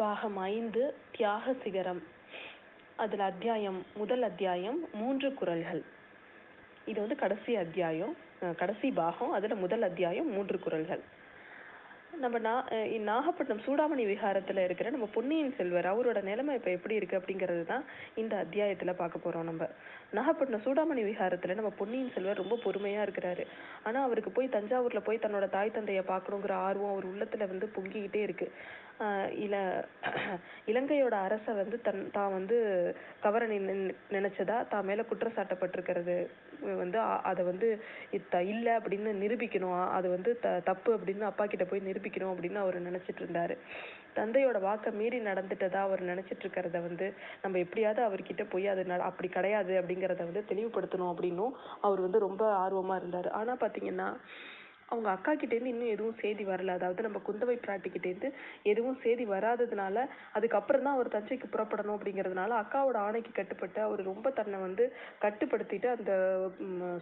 பாகம் ஐந்து தியாக சிகரம். அதில் அத்தியாயம் முதல் அத்தியாயம் மூன்று குறள்கள் இது வந்து கடைசி அத்தியாயம் அஹ் கடைசி பாகம் அதில் முதல் அத்தியாயம் மூன்று குறள்கள் நம்ம நா நாகப்பட்டினம் சூடாமணி விஹாரத்தில் இருக்கிற நம்ம பொன்னியின் செல்வர் அவரோட நிலைமை இப்போ எப்படி இருக்குது அப்படிங்கிறது தான் இந்த அத்தியாயத்தில் பார்க்க போகிறோம் நம்ம. நாகப்பட்டினம் சூடாமணி விஹாரத்தில் நம்ம பொன்னியின் செல்வர் ரொம்ப பொறுமையாக இருக்கிறாரு. ஆனால் அவருக்கு போய் தஞ்சாவூரில் போய் தன்னோட தாய் தந்தையை பார்க்கணுங்கிற ஆர்வம் அவர் உள்ளத்தில் வந்து பொங்கிக்கிட்டே இருக்குது இல இலங்கையோட அரசை வந்து தன் தான் வந்து கவர நினைச்சதா? தான் மேலே குற்றச்சாட்டப்பட்டிருக்கிறது. வந்து அதை வந்து த இல்லை அப்படின்னு நிரூபிக்கணும். அது வந்து த தப்பு அப்படின்னு அப்பா கிட்ட போய் நிரூபிக்கணும் அப்படின்னு அவர் நினைச்சிட்டு இருந்தாரு. தந்தையோட வாக்கை மீறி நடந்துட்டதா அவர் நினைச்சிட்டு இருக்கிறத வந்து நம்ம எப்படியாவது அவர்கிட்ட போய் அது அப்படி கிடையாது அப்படிங்கிறத வந்து தெளிவுபடுத்தணும் அப்படின்னும் அவர் வந்து ரொம்ப ஆர்வமா இருந்தார். ஆனா பாத்தீங்கன்னா அவங்க அக்கா கிட்டேருந்து இன்னும் எதுவும் செய்தி வரல. அதாவது நம்ம குந்தவை பிராட்டிக்கிட்டேருந்து எதுவும் செய்தி வராததுனால அதுக்கப்புறம் தான் அவர் தஞ்சைக்கு புறப்படணும் அப்படிங்கிறதுனால அக்காவோட ஆணைக்கு கட்டுப்பட்டு அவர் ரொம்ப தன்னை வந்து கட்டுப்படுத்திட்டு அந்த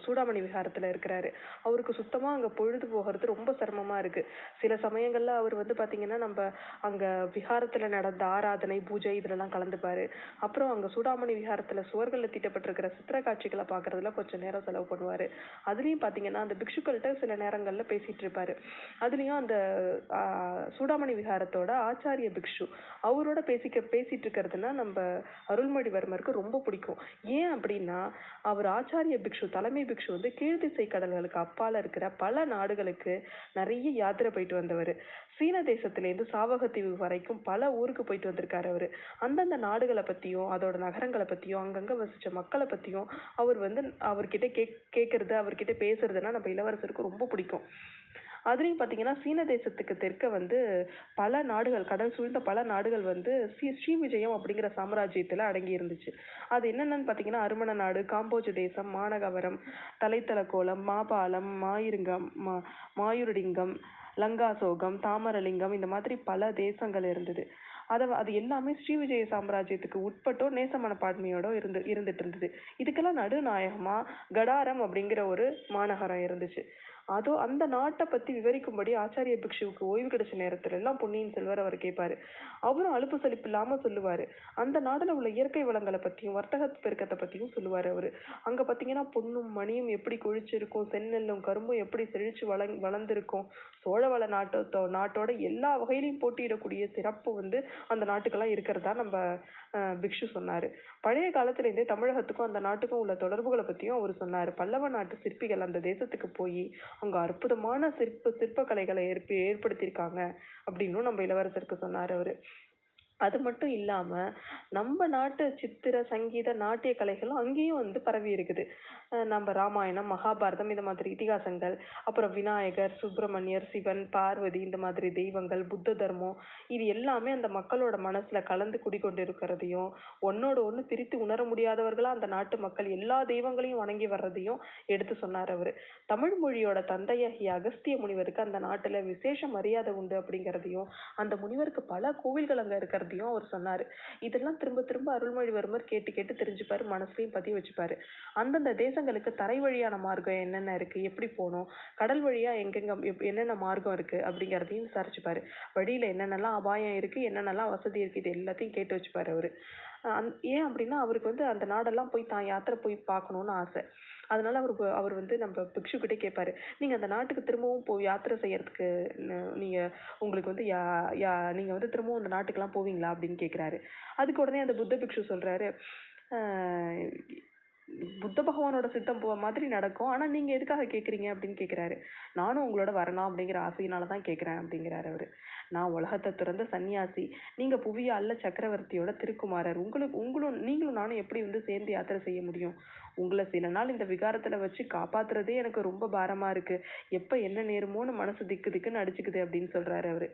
சூடாமணி விகாரத்தில் இருக்கிறாரு. அவருக்கு சுத்தமாக அங்கே பொழுது போகிறது ரொம்ப சிரமமாக இருக்குது சில சமயங்களில் அவர் வந்து பார்த்திங்கன்னா நம்ம அங்கே விகாரத்தில் நடந்த ஆராதனை பூஜை இதுலலாம் கலந்துப்பார். அப்புறம் அங்கே சூடாமணி விகாரத்தில் சுவர்களில் தீட்டப்பட்டிருக்கிற சித்திர காட்சிகளை பார்க்குறதுல கொஞ்சம் நேரம் செலவு பண்ணுவார். அதுலேயும் பார்த்தீங்கன்னா அந்த பிக்ஷுக்கள்கிட்ட சில நேரங்களில் பேசிட்டு இருப்பாரு அதுலயும் அந்த சூடாமணி விஹாரத்தோட ஆச்சாரிய பிக்ஷு அவரோட பேசிக்க பேசிட்டு இருக்கிறதுனா நம்ம அருள்மொழிவர்மருக்கு ரொம்ப பிடிக்கும். ஏன் அப்படின்னா அவர் ஆச்சாரிய பிக்ஷு தலைமை பிக்ஷு வந்து கீழ்திசை கடல்களுக்கு அப்பால இருக்கிற பல நாடுகளுக்கு நிறைய யாத்திரை போயிட்டு வந்தவர். சீன தேசத்திலேருந்து சாவகத்தீவு வரைக்கும் பல ஊருக்கு போயிட்டு வந்திருக்காரு அவரு. அந்தந்த நாடுகளை பத்தியும் அதோட நகரங்களை பத்தியும் அங்கங்க வசிச்ச மக்களை பத்தியும் அவர் வந்து அவர்கிட்ட கே கேட்கறது அவர்கிட்ட பேசுறதுன்னா நம்ம இளவரசருக்கு ரொம்ப பிடிக்கும். அதுலயும் பாத்தீங்கன்னா சீன தேசத்துக்கு தெற்க வந்து பல நாடுகள் கடல் சூழ்ந்த பல நாடுகள் வந்து ஸ்ரீ ஸ்ரீவிஜயம் அப்படிங்கிற சாம்ராஜ்யத்துல அடங்கி இருந்துச்சு. அது என்னென்னன்னு பார்த்தீங்கன்னா அருமண நாடு காம்போஜ் தேசம் மாநகவரம் தலைத்தலக்கோலம் மாபாலம் மாயிருங்கம் மா- மாயூரடிங்கம் லங்காசோகம் தாமரலிங்கம் இந்த மாதிரி பல தேசங்கள் இருந்தது. அத அது எல்லாமே ஸ்ரீவிஜய சாம்ராஜ்யத்துக்கு உட்பட்டோ நேச மனப்பான்மையோட இருந்து இருந்துட்டு இருந்தது. இதுக்கெல்லாம் நடுநாயகமா கடாரம் அப்படிங்கிற ஒரு மாநகரம் இருந்துச்சு. அதோ அந்த நாட்டை பத்தி விவரிக்கும்படி ஆச்சாரிய பிக்ஷுவுக்கு ஓய்வு கிடைச்ச நேரத்துல எல்லாம் பொன்னியின் செல்வர் அவர் கேட்பாரு அவரும் அலுப்பு சலிப்பு இல்லாம சொல்லுவாரு. அந்த நாடுல உள்ள இயற்கை வளங்களை பத்தியும் வர்த்தக பெருக்கத்தை பத்தியும் சொல்லுவாரு அவரு. அங்க பாத்தீங்கன்னா பொன்னும் மணியும் எப்படி கொழிச்சிருக்கும் செந்நெல்லும் கரும்பும் எப்படி செழிச்சு வள வளர்ந்திருக்கும் சோழவள நாட்டோ நாட்டோட எல்லா வகையிலையும் போட்டியிடக்கூடிய சிறப்பு வந்து அந்த நாட்டுக்கெல்லாம் இருக்கிறதா நம்ம பிக்ஷு சொன்னாரு. பழைய காலத்திலேருந்தே தமிழகத்துக்கும் அந்த நாட்டுக்கும் உள்ள தொடர்புகளை பத்தியும் அவர் சொன்னாரு. பல்லவ நாட்டு சிற்பிகள் அந்த தேசத்துக்கு போய் அங்க அற்புதமான சிற்ப சிற்பக்கலைகளை ஏற்ப ஏற்படுத்தியிருக்காங்க அப்படின்னும் நம்ம இளவரசருக்கு சொன்னார் அவரு. அது மட்டும் இல்லாம நம்ம நாட்டு சித்திர சங்கீத நாட்டிய கலைகளும் அங்கேயும் வந்து பரவி இருக்குது. நம்ம ராமாயணம் மகாபாரதம் இந்த மாதிரி இதிகாசங்கள் அப்புறம் விநாயகர் சுப்பிரமணியர் சிவன் பார்வதி இந்த மாதிரி தெய்வங்கள் புத்த தர்மம் இது எல்லாமே அந்த மக்களோட மனசுல கலந்து குடிக்கொண்டு இருக்கிறதையும் ஒன்னோட ஒண்ணு பிரித்து உணர முடியாதவர்களா அந்த நாட்டு மக்கள் எல்லா தெய்வங்களையும் வணங்கி வர்றதையும் எடுத்து சொன்னார் அவரு. தமிழ் மொழியோட தந்தையாகிய அகஸ்திய முனிவருக்கு அந்த நாட்டுல விசேஷ மரியாதை உண்டு அப்படிங்கிறதையும் அந்த முனிவருக்கு பல கோவில்கள் அங்க பத்தியும் அவர் சொன்னாரு. இதெல்லாம் திரும்ப திரும்ப அருள்மொழிவர்மர் கேட்டு கேட்டு தெரிஞ்சுப்பாரு மனசுலையும் பதிய வச்சுப்பாரு. அந்தந்த தேசங்களுக்கு தரை வழியான மார்க்கம் என்னென்ன இருக்கு? எப்படி போகணும்? கடல் வழியா எங்கெங்க என்னென்ன மார்க்கம் இருக்கு? அப்படிங்கிறதையும் விசாரிச்சுப்பாரு. வழியில என்னென்னலாம் அபாயம் இருக்கு? என்னென்னலாம் வசதி இருக்கு? இது எல்லாத்தையும் கேட்டு வச்சுப்பாரு அவரு. ஏன் அப்படின்னா அவருக்கு வந்து அந்த நாடெல்லாம் போய் தான் யாத்திரை போய் பார்க்கணும்னு ஆசை. அதனால அவர் அவர் வந்து நம்ம பிக்ஷு கிட்டே கேட்பாரு நீங்க அந்த நாட்டுக்கு திரும்பவும் போ யாத்திரை செய்யறதுக்கு நீங்கள் நீங்க உங்களுக்கு வந்து யா யா நீங்க வந்து திரும்பவும் அந்த நாட்டுக்கெல்லாம் போவீங்களா அப்படின்னு கேட்குறாரு அதுக்கு உடனே அந்த புத்த பிக்ஷு சொல்றாரு புத்த பகவானோட சித்தம் போ மாதிரி நடக்கும். ஆனா நீங்க எதுக்காக கேக்குறீங்க அப்படின்னு கேக்குறாரு. நானும் உங்களோட வரலாம் அப்படிங்கிற ஆசையினால தான் கேக்குறேன் அப்படிங்கிறாரு அவரு. நான் உலகத்தை துறந்த சன்னியாசி நீங்க புவிய அல்ல சக்கரவர்த்தியோட திருக்குமாரர். உங்களுக்கு உங்களும் நீங்களும் நானும் எப்படி வந்து சேர்ந்து யாத்திரை செய்ய முடியும்? உங்களை சில நாள் இந்த விகாரத்துல வச்சு காப்பாத்துறதே எனக்கு ரொம்ப பாரமா இருக்கு. எப்ப என்ன நேருமோன்னு மனசு திக்கு திக்குன்னு அடிச்சுக்குது அப்படின்னு சொல்றாரு அவரு.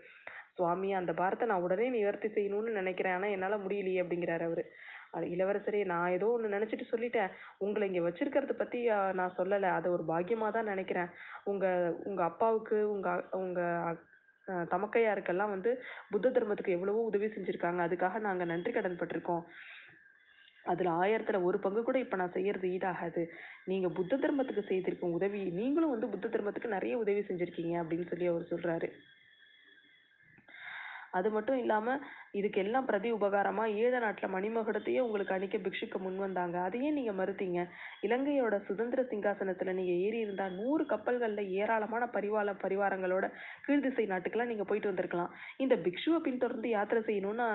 சுவாமி அந்த பாரத்தை நான் உடனே நிவர்த்தி செய்யணும்னு நினைக்கிறேன். ஆனா என்னால முடியலையே அப்படிங்கிறாரு அவரு. அது இளவரசரே நான் ஏதோ ஒன்று நினச்சிட்டு சொல்லிட்டேன். உங்களை இங்கே வச்சிருக்கிறத பற்றி நான் சொல்லலை. அதை ஒரு பாக்கியமாக தான் நினைக்கிறேன். உங்கள் உங்கள் அப்பாவுக்கு உங்கள் அ- தமக்கையாருக்கெல்லாம் வந்து புத்த தர்மத்துக்கு எவ்வளவோ உதவி செஞ்சுருக்காங்க. அதுக்காக நாங்கள் நன்றி கடன் பட்டிருக்கோம். அதில் ஆயிரத்தில் ஒரு பங்கு கூட இப்போ நான் செய்கிறது ஈடாகாது. நீங்கள் புத்த தர்மத்துக்கு செய்திருக்கும் உதவி நீங்களும் வந்து புத்த தர்மத்துக்கு நிறைய உதவி செஞ்சுருக்கீங்க அப்படின்னு சொல்லி அவர் சொல்கிறாரு அது மட்டும் இல்லாம இதுக்கு எல்லாம் பிரதி உபகாரமா ஏழை நாட்டுல மணிமகுடத்தையே உங்களுக்கு அணிக்க பிக்ஷுக்கு முன் வந்தாங்க. அதையே நீங்க மறுத்தீங்க. இலங்கையோட சுதந்திர சிங்காசனத்துல நீங்க ஏறி இருந்தா நூறு கப்பல்கள்ல ஏராளமான பரிவார பரிவாரங்களோட கீழ்திசை நாட்டுக்கெல்லாம் நீங்க போயிட்டு வந்திருக்கலாம். இந்த பிக்ஷுவை பின்தொடர்ந்து யாத்திரை செய்யணும்னா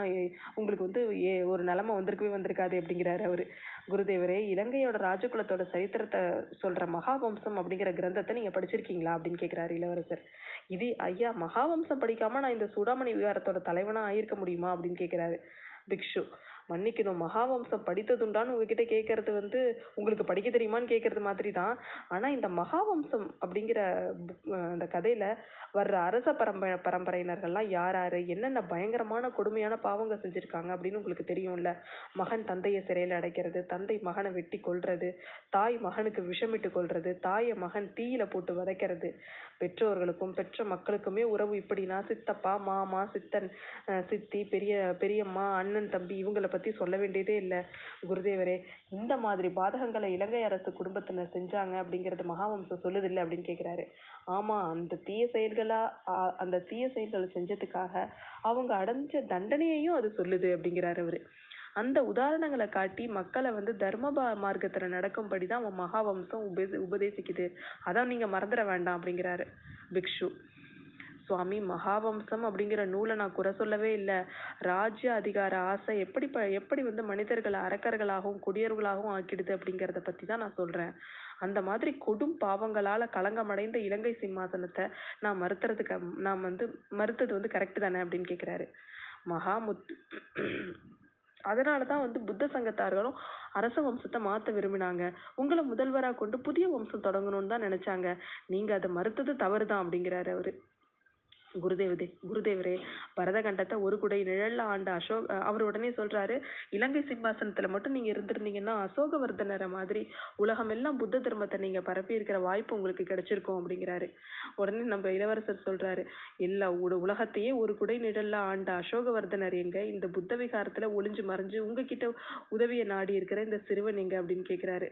உங்களுக்கு வந்து ஏ- ஒரு நிலைமை வந்திருக்கவே வந்திருக்காது அப்படிங்கிறாரு அவரு. குருதேவரே இலங்கையோட ராஜகுலத்தோட சரித்திரத்தை சொல்ற மகாவம்சம் அப்படிங்கிற கிரந்தத்தை நீங்க படிச்சிருக்கீங்களா அப்படின்னு கேக்குறாரு இளவரசர். இது ஐயா மகாவம்சம் படிக்காம நான் இந்த சூடாமணி விகாரத்தோட தலைவனா ஆயிருக்க முடியுமா அப்படின்னு கேக்குறாரு பிக்ஷு. மன்னிக்கணும். மகாவம்சம் படித்ததுண்டான்னு உங்ககிட்ட கேட்கறது வந்து உங்களுக்கு படிக்க தெரியுமான்னு கேட்கறது மாதிரி தான் ஆனா இந்த மகாவம்சம் அப்படிங்கிற அந்த கதையில வர்ற அரச பரம்பரை பரம்பரையினர்கள்லாம் யார் யாரு? என்னென்ன பயங்கரமான கொடுமையான பாவங்க செஞ்சிருக்காங்க அப்படின்னு உங்களுக்கு தெரியும்ல? மகன் தந்தையை சிறையில் அடைக்கிறது தந்தை மகனை வெட்டி கொள்றது தாய் மகனுக்கு விஷமிட்டு கொள்றது தாயை மகன் தீயில போட்டு வதைக்கிறது. பெற்றோர்களுக்கும் பெற்ற மக்களுக்குமே உறவு இப்படின்னா சித்தப்பா மாமா சித்தன் சித்தி பெரிய பெரியம்மா அண்ணன் தம்பி இவங்கள பத்தி சொல்ல வேண்டியதே இல்லை. குருதேவரே இந்த மாதிரி பாதகங்களை இலங்கை அரசு குடும்பத்தினர் செஞ்சாங்க அப்படிங்கறது மகாவம்சம் சொல்லுது இல்லை அப்படின்னு கேக்குறாரு. ஆமா அந்த தீய செயல்களா அந்த தீய செயல்களை செஞ்சதுக்காக அவங்க அடைஞ்ச தண்டனையையும் அது சொல்லுது அப்படிங்கிறாரு அவரு. அந்த உதாரணங்களை காட்டி மக்களை வந்து தர்ம மார்க்கத்தில் நடக்கும்படி தான் அவன் மகாவம்சம் உபதே உபதேசிக்குது. அதான் நீங்கள் மறந்துட வேண்டாம் அப்படிங்கிறாரு பிக்ஷு. சுவாமி மகாவம்சம் அப்படிங்கிற நூலை நான் குறை சொல்லவே இல்லை. ராஜ்ய அதிகார ஆசை எப்படி ப எப்படி வந்து மனிதர்களை அரக்கர்களாகவும் குடியர்களாகவும் ஆக்கிடுது அப்படிங்கிறத பற்றி தான் நான் சொல்கிறேன் அந்த மாதிரி கொடும் பாவங்களால் களங்கமடைந்த இலங்கை சிம்மாசனத்தை நான் மறுத்துறதுக்கு நான் வந்து மறுத்தது வந்து கரெக்ட் தானே அப்படின்னு கேட்குறாரு மகாமுத்து அதனால தான் வந்து புத்த சங்கத்தார்களும் அரச வம்சத்தை மாற்ற விரும்பினாங்க. உங்களை முதல்வராக கொண்டு புதிய வம்சம் தொடங்கணும்னு தான் நினைச்சாங்க. நீங்க அதை மறுத்தது தவறுதான் அப்படிங்கிறாரு அவரு. குருதேவதே குருதேவரே. பரதகண்டத்தை ஒரு குடை நிழல்ல ஆண்ட அசோக் அவர் உடனே சொல்றாரு இலங்கை சிம்மாசனத்துல மட்டும் நீங்க இருந்திருந்தீங்கன்னா அசோகவர்தனரை மாதிரி உலகம் எல்லாம் புத்த தர்மத்தை நீங்க பரப்பி இருக்கிற வாய்ப்பு உங்களுக்கு கிடைச்சிருக்கும் அப்படிங்கிறாரு. உடனே நம்ம இளவரசர் சொல்றாரு எல்லா உட- உலகத்தையே ஒரு குடை நிழல்ல ஆண்ட அசோகவர்தனர் எங்க? இந்த புத்த விகாரத்துல ஒளிஞ்சு மறைஞ்சு உங்ககிட்ட உதவியை நாடி இருக்கிற இந்த சிறுவன் எங்க? அப்படின்னு கேக்குறாரு.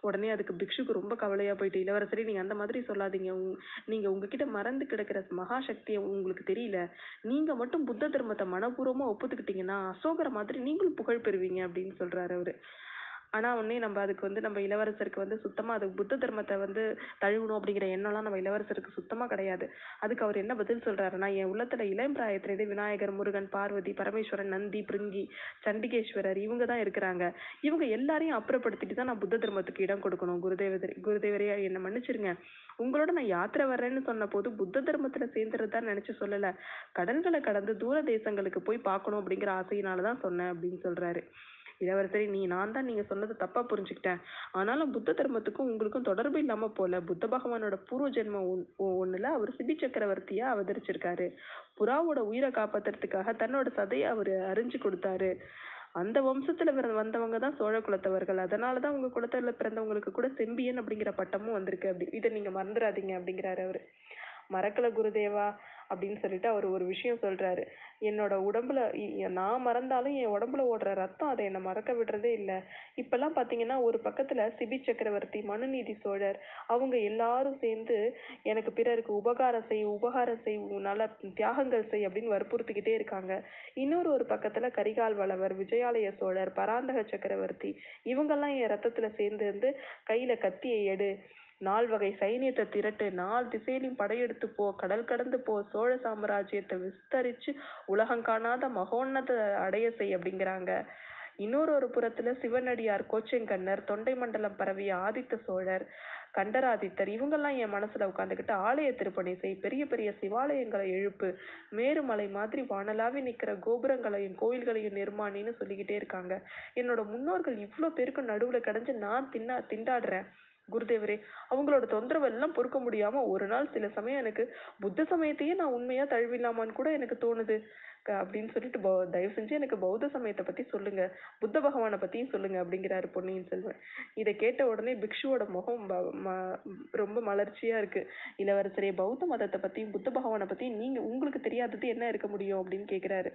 உடனே அதுக்கு பிக்ஷுக்கு ரொம்ப கவலையா போயிட்டு இளவரசரே நீங்க அந்த மாதிரி சொல்லாதீங்க. உங் நீங்க உங்ககிட்ட மறந்து கிடக்கிற மகா சக்தியை உங்களுக்கு தெரியல. நீங்க மட்டும் புத்த தர்மத்தை மனப்பூர்வமா ஒப்புத்துக்கிட்டீங்கன்னா அசோகர மாதிரி நீங்களும் புகழ் பெறுவீங்க அப்படின்னு சொல்றாரு அவரு. ஆனா உடனே நம்ம அதுக்கு வந்து நம்ம இளவரசருக்கு வந்து சுத்தமா அது புத்த தர்மத்தை வந்து தழுவணும் அப்படிங்கிற எண்ணம்லாம் நம்ம இளவரசருக்கு சுத்தமா கிடையாது. அதுக்கு அவர் என்ன பதில் சொல்றாருன்னா என் உள்ளத்துல இளம் பிராயத்திலே விநாயகர் முருகன் பார்வதி பரமேஸ்வரன் நந்தி பிருங்கி சண்டிகேஸ்வரர் இவங்க தான் இருக்கிறாங்க. இவங்க எல்லாரையும் அப்புறப்படுத்திட்டு தான் நான் புத்த தர்மத்துக்கு இடம் கொடுக்கணும். குருதேவதே குருதேவரே என்னை மன்னிச்சிருங்க. உங்களோட நான் யாத்திரை வர்றேன்னு சொன்ன போது புத்த தர்மத்துல சேர்ந்துறதா நினைச்சு சொல்லல. கடல்களை கடந்து தூர தேசங்களுக்கு போய் பார்க்கணும் அப்படிங்கிற ஆசையினால தான் சொன்னேன் அப்படின்னு சொல்றாரு. இளவரசரி நீ நான் தான் நீங்க சொன்னது தப்பா புரிஞ்சுக்கிட்டேன். ஆனாலும் புத்த தர்மத்துக்கும் உங்களுக்கும் தொடர்பு இல்லாம போல புத்த பகவானோட பூர்வ ஜென்ம ஒன்- ஒண்ணுல அவர் சிபி சக்கரவர்த்தியா அவதரிச்சிருக்காரு. புறாவோட உயிரை காப்பாத்துறதுக்காக தன்னோட சதையை அவரு அறிஞ்சு கொடுத்தாரு. அந்த வம்சத்துல பிற- வந்தவங்க தான் சோழ குலத்தவர்கள். அதனாலதான் உங்க குலத்துல பிறந்தவங்களுக்கு கூட செம்பியன் அப்படிங்கிற பட்டமும் வந்திருக்கு அப்படி. இதை நீங்க மறந்துடாதீங்க அப்படிங்கிறாரு அவரு. மறக்கல குருதேவா. அப்படின்னு சொல்லிட்டு அவர் ஒரு விஷயம் சொல்றாரு. என்னோட உடம்புல இ- நான் மறந்தாலும் என் உடம்புல ஓடுற ரத்தம் அதை என்னை மறக்க விடுறதே இல்லை. இப்பெல்லாம் பார்த்தீங்கன்னா ஒரு பக்கத்துல சிபி சக்கரவர்த்தி மனுநீதி சோழர் அவங்க எல்லாரும் சேர்ந்து எனக்கு பிறருக்கு உபகாரம் செய் உபகாரம் செய் நல்ல தியாகங்கள் செய் அப்படின்னு வற்புறுத்திக்கிட்டே இருக்காங்க. இன்னொரு ஒரு பக்கத்துல கரிகால் வளவர் விஜயாலய சோழர் பராந்தக சக்கரவர்த்தி இவங்கெல்லாம் என் ரத்தத்துல சேர்ந்து இருந்து கையில கத்தியை எடு நால் வகை சைனியத்தை திரட்டு நால் திசையிலும் படையெடுத்து போ கடல் கடந்து போ சோழ சாம்ராஜ்யத்தை விஸ்தரிச்சு உலகம் காணாத மகோன்னத அடைய செய் அப்படிங்கிறாங்க. இன்னொரு ஒரு புறத்துல சிவனடியார் கோச்செங்கண்ணர் தொண்டை மண்டலம் பரவிய ஆதித்த சோழர் கண்டராதித்தர் இவங்கெல்லாம் என் மனசுல உட்காந்துக்கிட்டு ஆலய திருப்பணி செய் பெரிய பெரிய சிவாலயங்களை எழுப்பு மேருமலை மாதிரி வானலாவி நிக்கிற கோபுரங்களையும் கோயில்களையும் நிர்மாணின்னு சொல்லிக்கிட்டே இருக்காங்க. என்னோட முன்னோர்கள் இவ்வளோ பேருக்கு நடுவுல கிடைஞ்சு நான் தின்னா திண்டாடுறேன். குருதேவரே அவங்களோட தொந்தரவு எல்லாம் பொறுக்க முடியாம ஒரு நாள் சில சமயம் எனக்கு புத்த சமயத்தையே நான் உண்மையா தழுவிடலாமான்னு கூட எனக்கு தோணுது. அப்படின்னு சொல்லிட்டு தயவு செஞ்சு எனக்கு பௌத்த சமயத்தை பத்தி சொல்லுங்க. புத்த பகவானை பத்தியும் சொல்லுங்க அப்படிங்கிறாரு பொன்னியின் செல்வன். இதை கேட்ட உடனே பிக்ஷுவோட முகம் ரொம்ப மலர்ச்சியா இருக்கு. இளவரசரே பௌத்த மதத்தை பத்தியும் புத்த பகவானை பத்தியும் நீங்க உங்களுக்கு தெரியாதது என்ன இருக்க முடியும் அப்படின்னு கேக்குறாரு.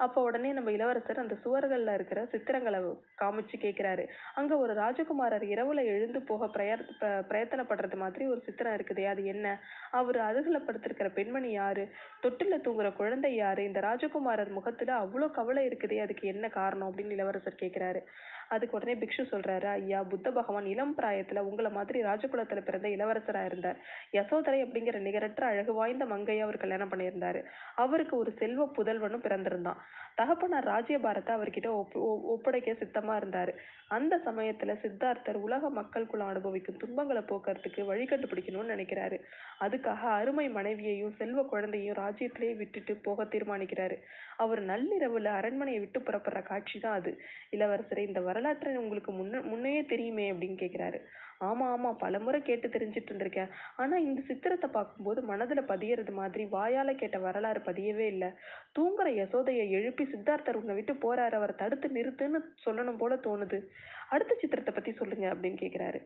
அப்போ உடனே நம்ம இளவரசர் அந்த சுவர்கள்ல இருக்கிற சித்திரங்களை காமிச்சு கேட்குறாரு அங்க ஒரு ராஜகுமாரர் இரவுல எழுந்து போக பிரயர் ப- பிரயத்தனப்படுறது மாதிரி ஒரு சித்திரம் இருக்குதே அது என்ன? அவர் அருகில படுத்திருக்கிற பெண்மணி யாரு? தொட்டில தூங்குற குழந்தை யாரு? இந்த ராஜகுமாரர் முகத்துல அவ்வளோ கவலை இருக்குதே அதுக்கு என்ன காரணம் அப்படின்னு இளவரசர் கேட்குறாரு அதுக்கு உடனே பிக்ஷு சொல்றாரு ஐயா புத்த பகவான் இளம் பிராயத்துல உங்களை மாதிரி ராஜகுலத்துல பிறந்த இளவரசரா இருந்தார். யசோதரை அப்படிங்கிற நிகரற்ற அழகு வாய்ந்த மங்கையை அவர் கல்யாணம் பண்ணியிருந்தாரு. அவருக்கு ஒரு செல்வ புதல்வனும் பிறந்திருந்தான். தகப்பனார் ராஜ்யபாரத்தை அவர்கிட்ட ஒப்பு ஒ- ஒப்படைக்க சித்தமா இருந்தாரு. அந்த சமயத்துல சித்தார்த்தர் உலக மக்களுக்குள்ள அனுபவிக்கும் துன்பங்களை போக்குறதுக்கு வழி கண்டுபிடிக்கணும்னு நினைக்கிறாரு. அதுக்காக அருமை மனைவியையும் செல்வ குழந்தையும் ராஜ்யத்திலேயே விட்டுட்டு போக தீர்மானிக்கிறாரு. அவர் நள்ளிரவுல அரண்மனையை விட்டு புறப்படுற காட்சி தான் அது. இளவரசரை இந்த வர வரலாற்றை உங்களுக்கு முன்ன முன்னையே தெரியுமே அப்படின்னு கேட்குறாரு ஆமாம் ஆமாம் பல பலமுறை கேட்டு தெரிஞ்சிட்டு இருந்திருக்கேன். ஆனால் இந்த சித்திரத்தை பார்க்கும்போது மனதில் பதியறது மாதிரி வாயால் கேட்ட வரலாறு பதியவே இல்லை. தூங்குற யசோதையை எழுப்பி சித்தார்த்தர் உன்னை விட்டு போறாரு. அவரை தடுத்து நிறுத்துன்னு சொல்லணும் போல தோணுது. அடுத்த சித்திரத்தை பற்றி சொல்லுங்க அப்படின்னு கேட்குறாரு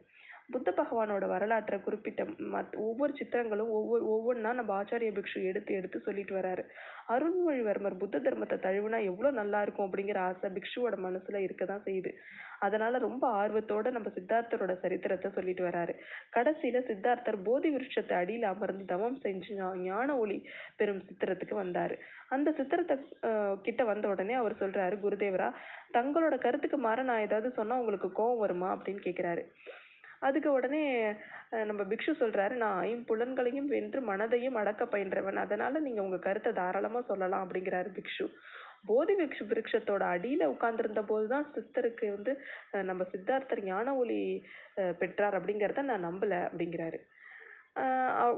புத்த பகவானோட வரலாற்றை குறிப்பிட்ட மத் ஒவ்வொரு சித்திரங்களும் ஒவ்வொரு ஒவ்வொன்றா நம்ம ஆச்சாரிய பிக்ஷு எடுத்து எடுத்து சொல்லிட்டு வராரு. அருண்மொழிவர்மர் புத்த தர்மத்தை தழுவுனா எவ்வளோ நல்லா இருக்கும் அப்படிங்கிற ஆசை பிக்ஷுவோட மனசுல இருக்கதான் செய்யுது. அதனால ரொம்ப ஆர்வத்தோட நம்ம சித்தார்த்தரோட சரித்திரத்தை சொல்லிட்டு வராரு. கடைசியில சித்தார்த்தர் போதி விருட்சத்தை அடியில் அமர்ந்து தவம் செஞ்சு ஞான ஒளி பெறும் சித்திரத்துக்கு வந்தாரு. அந்த சித்திரத்தை கிட்ட வந்த உடனே அவர் சொல்றாரு குருதேவரா தங்களோட கருத்துக்கு மாற நான் ஏதாவது சொன்னா உங்களுக்கு கோவம் வருமா? அப்படின்னு கேக்குறாரு. அதுக்கு உடனே நம்ம பிக்ஷு சொல்றாரு நான் ஐம்புலன்களையும் வென்று மனதையும் அடக்க பயின்றவன். அதனால நீங்க உங்க கருத்தை தாராளமா சொல்லலாம் அப்படிங்கிறாரு பிக்ஷு. போதி விக்ஷு விருட்சத்தோட அடியில உட்கார்ந்திருந்த போதுதான் சித்தருக்கு வந்து நம்ம சித்தார்த்தர் ஞான ஒளி பெற்றார் அப்படிங்கறத நான் நம்பல அப்படிங்கிறாரு.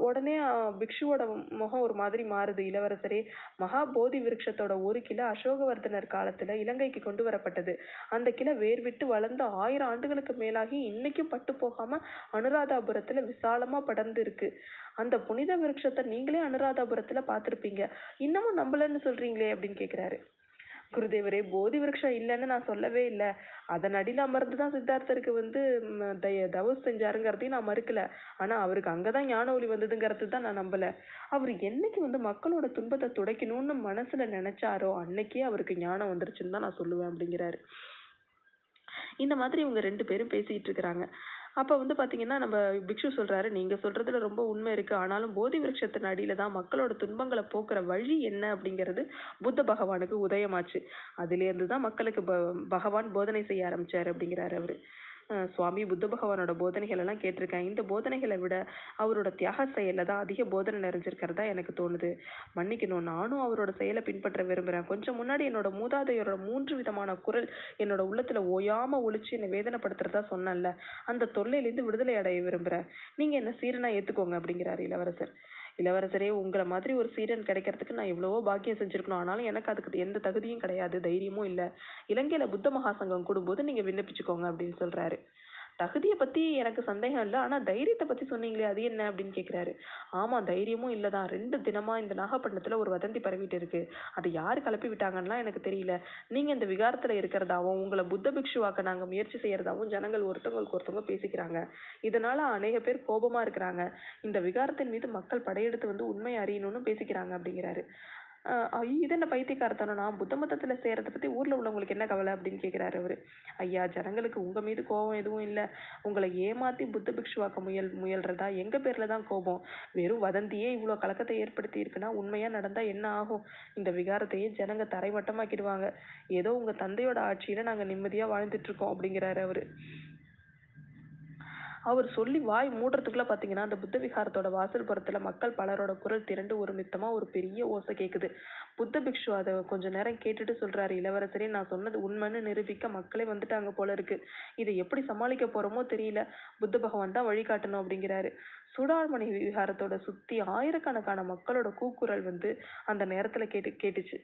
உடனே பிக்ஷுவோட முகம் ஒரு மாதிரி மாறுது. இளவரசரே மகா போதி விருட்சத்தோட ஒரு கிளை அசோகவர்தனர் காலத்துல இலங்கைக்கு கொண்டு வரப்பட்டது. அந்த கிளை வேர்விட்டு வளர்ந்து ஆயிரம் ஆண்டுகளுக்கு மேலாகி இன்னைக்கும் பட்டு போகாம அனுராதாபுரத்துல விசாலமா படர்ந்து இருக்கு அந்த புனித விருட்சத்தை நீங்களே அனுராதாபுரத்துல பார்த்திருப்பீங்க. இன்னமும் நம்பலன்னு சொல்றீங்களே அப்படின்னு கேக்குறாரு. குருதேவரே போதி விருட்சம் இல்லைன்னு நான் சொல்லவே இல்லை. அதன் அடியில் அமர்ந்து தான் சித்தார்த்தருக்கு வந்து தய தவஸ் செஞ்சாருங்கிறதையும் நான் மறுக்கல. ஆனா அவருக்கு அங்கதான் ஞான ஒளி வந்ததுங்கிறது தான் நான் நம்பல. அவர் என்னைக்கு வந்து மக்களோட துன்பத்தை துடைக்கணும்னு மனசுல நினைச்சாரோ அன்னைக்கே அவருக்கு ஞானம் வந்துருச்சுன்னு தான் நான் சொல்லுவேன் அப்படிங்கிறாரு. இந்த மாதிரி இவங்க ரெண்டு பேரும் பேசிட்டு இருக்கிறாங்க. அப்ப வந்து பாத்தீங்கன்னா நம்ம பிக்ஷு சொல்றாரு நீங்க சொல்றதுல ரொம்ப உண்மை இருக்கு. ஆனாலும் போதி விருட்சத்தின் அடியில் தான் மக்களோட துன்பங்களை போக்குற வழி என்ன? அப்படிங்கிறது புத்த பகவானுக்கு உதயமாச்சு. அதுலேருந்து தான் மக்களுக்கு ப- பகவான் போதனை செய்ய ஆரம்பிச்சாரு அப்படிங்கிறாரு அவரு. சுவாமி புத்த பகவானோட போதனைகள் எல்லாம் கேட்டிருக்கேன். இந்த போதனைகளை விட அவரோட தியாக செயலில் தான் அதிக போதனை நிறைஞ்சிருக்கிறதா எனக்கு தோணுது. மன்னிக்கணும். நானும் அவரோட செயலை பின்பற்ற விரும்புகிறேன் கொஞ்சம் முன்னாடி என்னோட மூதாதையரோட மூன்று விதமான குரல் என்னோட உள்ளத்தில் ஓயாமல் ஒழிச்சு என்னை வேதனைப்படுத்துறதா சொன்னேன்ல அந்த தொல்லையிலேருந்து விடுதலை அடைய விரும்புகிறேன் நீங்கள் என்ன சீரனா ஏற்றுக்கோங்க அப்படிங்கிறாரு இளவரசர். இளவரசரே உங்களை மாதிரி ஒரு சீடன் கிடைக்கிறதுக்கு நான் எவ்வளவோ பாக்கியம் செஞ்சிருக்கணும். ஆனாலும் எனக்கு அதுக்கு எந்த தகுதியும் கிடையாது தைரியமும் இல்லை. இலங்கையில புத்த மகாசங்கம் கூடும்போது நீங்க விண்ணப்பிச்சுக்கோங்க அப்படின்னு சொல்றாரு. தகுதியை பத்தி எனக்கு சந்தேகம் இல்லை. ஆனா தைரியத்தை பத்தி சொன்னீங்களே அது என்ன அப்படின்னு கேக்குறாரு. ஆமா தைரியமும் இல்லதான் ரெண்டு தினமா இந்த நாகப்பட்டினத்துல ஒரு வதந்தி பரவிட்டு இருக்கு. அது யாரு கிளப்பி விட்டாங்கன்னா எனக்கு தெரியல. நீங்க இந்த விகாரத்துல இருக்கிறதாவும் உங்களை புத்த பிக்ஷுவாக்க நாங்க முயற்சி செய்யறதாவும் ஜனங்கள் ஒருத்தவங்களுக்கு ஒருத்தவங்க பேசிக்கிறாங்க. இதனால அநேக பேர் கோபமா இருக்கிறாங்க. இந்த விகாரத்தின் மீது மக்கள் படையெடுத்து வந்து உண்மை அறியணும்னு பேசிக்கிறாங்க அப்படிங்கிறாரு. ஆஹ் இது என்ன பைத்தியக்காரத்தனம் நான் புத்த மதத்துல சேரத்தை பத்தி ஊர்ல உள்ளவங்களுக்கு என்ன கவலை அப்படின்னு கேக்குறாரு அவரு. ஐயா ஜனங்களுக்கு உங்க மீது கோபம் எதுவும் இல்ல. உங்களை ஏமாத்தி புத்த பிக்ஷுவாக்க முயல் முயல்றதா எங்க பேரில் தான் கோபம்? வெறும் வதந்தியே இவ்வளவு கலக்கத்தை ஏற்படுத்தி இருக்குன்னா உண்மையா நடந்தா என்ன ஆகும்? இந்த விகாரத்தையே ஜனங்க தரைமட்டமாக்கிடுவாங்க ஏதோ உங்க தந்தையோட ஆட்சியில நாங்க நிம்மதியா வாழ்ந்துட்டு இருக்கோம் அப்படிங்கிறாரு அவரு. அவர் சொல்லி வாய் மூடுறதுக்குள்ள பாத்தீங்கன்னா அந்த புத்த விகாரத்தோட வாசல் புறத்துல மக்கள் பலரோட குரல் திரண்டு ஒரு மித்தமா ஒரு பெரிய ஓசை கேக்குது. புத்த பிக்ஷு அதை கொஞ்ச நேரம் கேட்டுட்டு சொல்றாரு இளவரசரே நான் சொன்னது உண்மைன்னு நிரூபிக்க மக்களே வந்துட்டாங்க போல இருக்கு. இதை எப்படி சமாளிக்க போறோமோ தெரியல. புத்த பகவான் தான் வழிகாட்டணும் அப்படிங்கிறாரு. சுடாமணி விகாரத்தோட சுத்தி ஆயிரக்கணக்கான மக்களோட கூக்குரல் வந்து அந்த நேரத்துல கேட்டு கேட்டுச்சு.